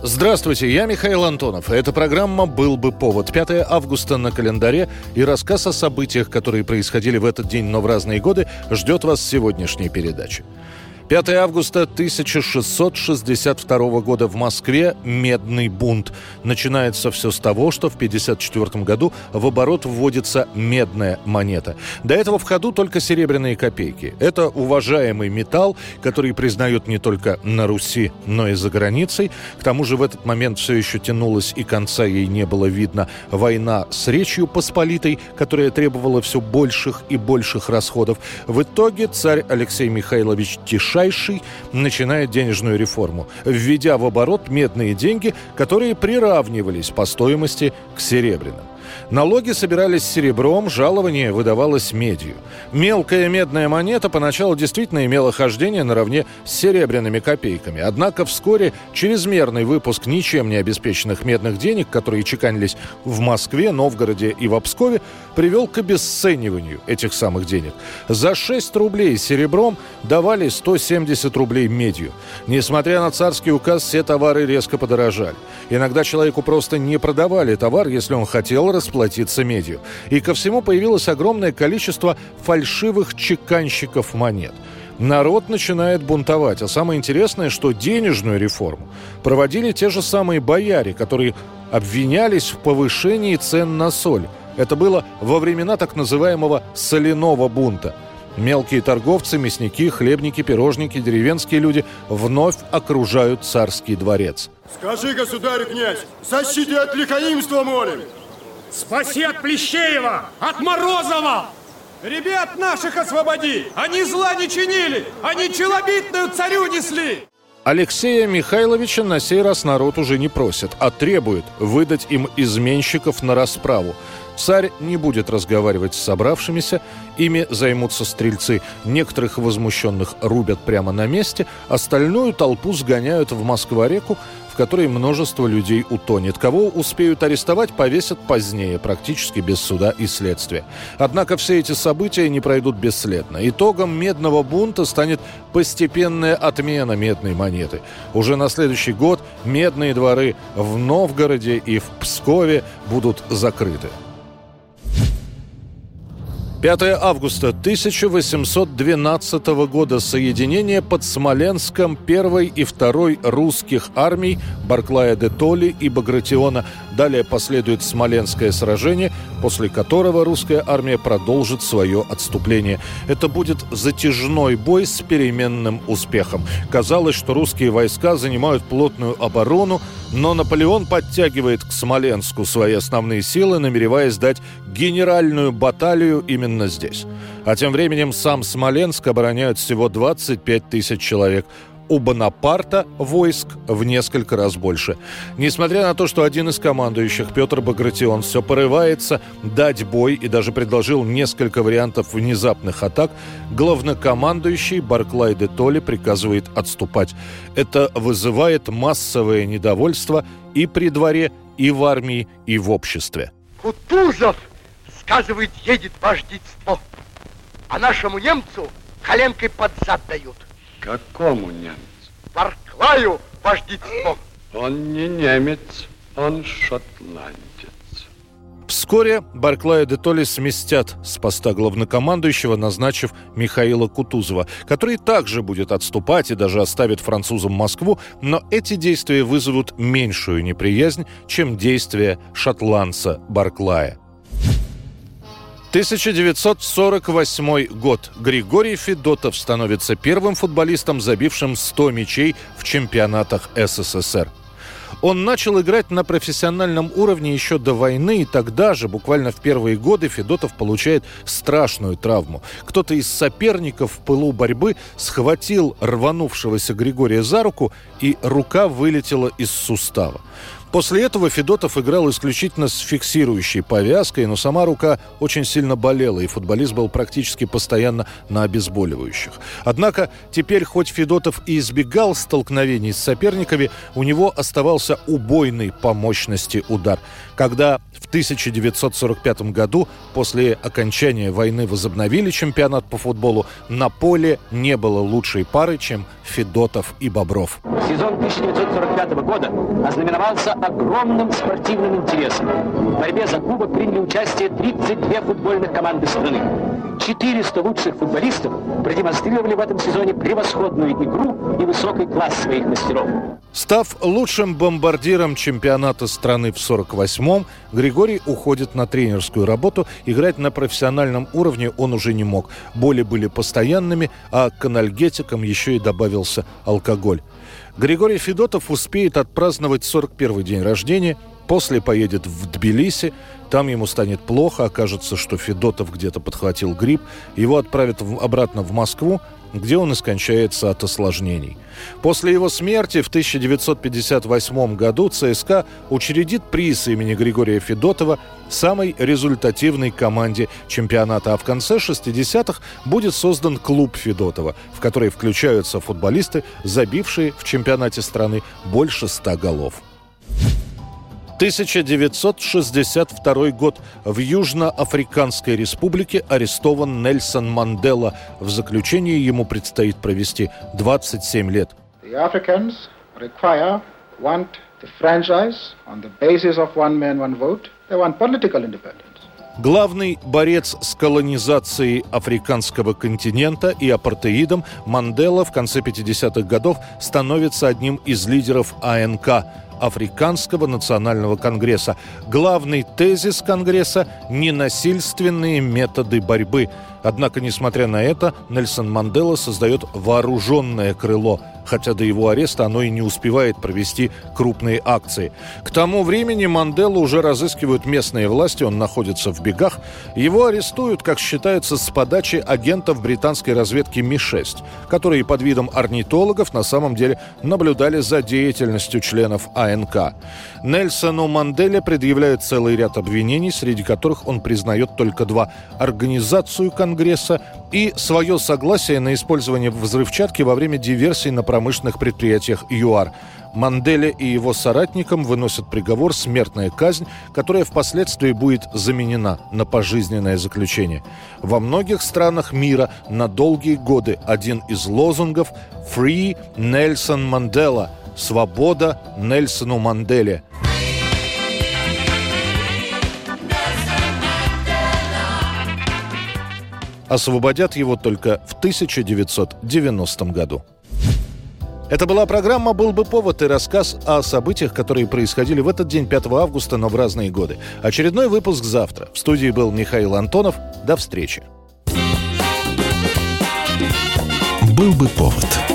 Здравствуйте, я Михаил Антонов. Эта программа «Был бы повод». 5 августа на календаре и рассказ о событиях, которые происходили в этот день, но в разные годы, ждет вас сегодняшней передаче. 5 августа 1662 года в Москве медный бунт. Начинается все с того, что в 1954 году в оборот вводится медная монета. До этого в ходу только серебряные копейки. Это уважаемый металл, который признают не только на Руси, но и за границей. К тому же в этот момент все еще тянулась и конца ей не было видно война с Речью Посполитой, которая требовала все больших и больших расходов. В итоге царь Алексей Михайлович Тиша Ближайший начинает денежную реформу, введя в оборот медные деньги, которые приравнивались по стоимости к серебряным. Налоги собирались серебром, жалование выдавалось медью. Мелкая медная монета поначалу действительно имела хождение наравне с серебряными копейками. Однако вскоре чрезмерный выпуск ничем не обеспеченных медных денег, которые чеканились в Москве, Новгороде и в Обскове, привел к обесцениванию этих самых денег. За 6 рублей серебром давали 170 рублей медью. Несмотря на царский указ, все товары резко подорожали. Иногда человеку просто не продавали товар, если он хотел расплатиться медью. И ко всему появилось огромное количество фальшивых чеканщиков монет. Народ начинает бунтовать. А самое интересное, что денежную реформу проводили те же самые бояре, которые обвинялись в повышении цен на соль. Это было во времена так называемого «соляного бунта». Мелкие торговцы, мясники, хлебники, пирожники, деревенские люди вновь окружают царский дворец. Скажи, государь князь, защити от лихаимства молим! Спаси от Плещеева, от Морозова! Ребят наших освободи! Они зла не чинили! Они челобитную царю несли! Алексея Михайловича на сей раз народ уже не просит, а требует выдать им изменщиков на расправу. Царь не будет разговаривать с собравшимися, ими займутся стрельцы. Некоторых возмущенных рубят прямо на месте, остальную толпу сгоняют в Москва-реку, в которой множество людей утонет. Кого успеют арестовать, повесят позднее, практически без суда и следствия. Однако все эти события не пройдут бесследно. Итогом медного бунта станет постепенная отмена медной монеты. Уже на следующий год медные дворы в Новгороде и в Пскове будут закрыты. 5 августа 1812 года соединение под Смоленском первой и второй русских армий Барклая де Толли и Багратиона. Далее последует Смоленское сражение, после которого русская армия продолжит свое отступление. Это будет затяжной бой с переменным успехом. Казалось, что русские войска занимают плотную оборону, но Наполеон подтягивает к Смоленску свои основные силы, намереваясь дать генеральную баталию именно здесь. А тем временем сам Смоленск обороняют всего 25 тысяч человек у Бонапарта войск в несколько раз больше. Несмотря на то, что один из командующих, Петр Багратион, все порывается дать бой и даже предложил несколько вариантов внезапных атак, главнокомандующий Барклай де Толли приказывает отступать. Это вызывает массовое недовольство и при дворе, и в армии, и в обществе. Кутузов, сказывает, едет вождительство, а нашему немцу коленкой под зад дают. Какому немцу? Барклаю вождительство. Он не немец, он шотландец. Вскоре Барклая де Толли сместят с поста главнокомандующего, назначив Михаила Кутузова, который также будет отступать и даже оставит французам Москву, но эти действия вызовут меньшую неприязнь, чем действия шотландца Барклая. 1948 год. Григорий Федотов становится первым футболистом, забившим 100 мячей в чемпионатах СССР. Он начал играть на профессиональном уровне еще до войны, и тогда же, буквально в первые годы, Федотов получает страшную травму. Кто-то из соперников в пылу борьбы схватил рванувшегося Григория за руку, и рука вылетела из сустава. После этого Федотов играл исключительно с фиксирующей повязкой, но сама рука очень сильно болела, и футболист был практически постоянно на обезболивающих. Однако теперь, хоть Федотов и избегал столкновений с соперниками, у него оставался убойный по мощности удар. Когда в 1945 году, после окончания войны, возобновили чемпионат по футболу, на поле не было лучшей пары, чем Федотов и Бобров. Сезон 1945 года ознаменовался огромным спортивным интересом. В борьбе за кубок приняли участие 32 футбольных команды страны. 400 лучших футболистов продемонстрировали в этом сезоне превосходную игру и высокий класс своих мастеров. Став лучшим бомбардиром чемпионата страны в 48-м, Григорий уходит на тренерскую работу. Играть на профессиональном уровне он уже не мог. Боли были постоянными, а к анальгетикам еще и добавился алкоголь. Григорий Федотов успеет отпраздновать 41-й день рождения, после поедет в Тбилиси, там ему станет плохо, окажется, что Федотов где-то подхватил грипп, его отправят в, обратно в Москву, где он и скончается от осложнений. После его смерти в 1958 году ЦСКА учредит приз имени Григория Федотова самой результативной команде чемпионата, а в конце 60-х будет создан клуб Федотова, в который включаются футболисты, забившие в чемпионате страны больше 100 голов. 1962 год. В Южноафриканской республике арестован Нельсон Мандела. В заключении ему предстоит провести 27 лет. Главный борец с колонизацией африканского континента и апартеидом Мандела в конце 50-х годов становится одним из лидеров АНК Африканского национального конгресса. Главный тезис конгресса – ненасильственные методы борьбы. Однако, несмотря на это, Нельсон Мандела создает вооруженное крыло – хотя до его ареста оно и не успевает провести крупные акции. К тому времени Манделу уже разыскивают местные власти, он находится в бегах. Его арестуют, как считается, с подачи агентов британской разведки Ми-6, которые под видом орнитологов на самом деле наблюдали за деятельностью членов АНК. Нельсону Манделе предъявляют целый ряд обвинений, среди которых он признает только два – организацию Конгресса и свое согласие на использование взрывчатки во время диверсий на промышленных предприятиях ЮАР. Манделе и его соратникам выносят приговор «смертная казнь», которая впоследствии будет заменена на пожизненное заключение. Во многих странах мира на долгие годы один из лозунгов «Free Nelson Mandela» – «Свобода Нельсону Манделе». Освободят его только в 1990 году. Это была программа «Был бы повод» и рассказ о событиях, которые происходили в этот день, 5 августа, но в разные годы. Очередной выпуск завтра. В студии был Михаил Антонов. До встречи. «Был бы повод»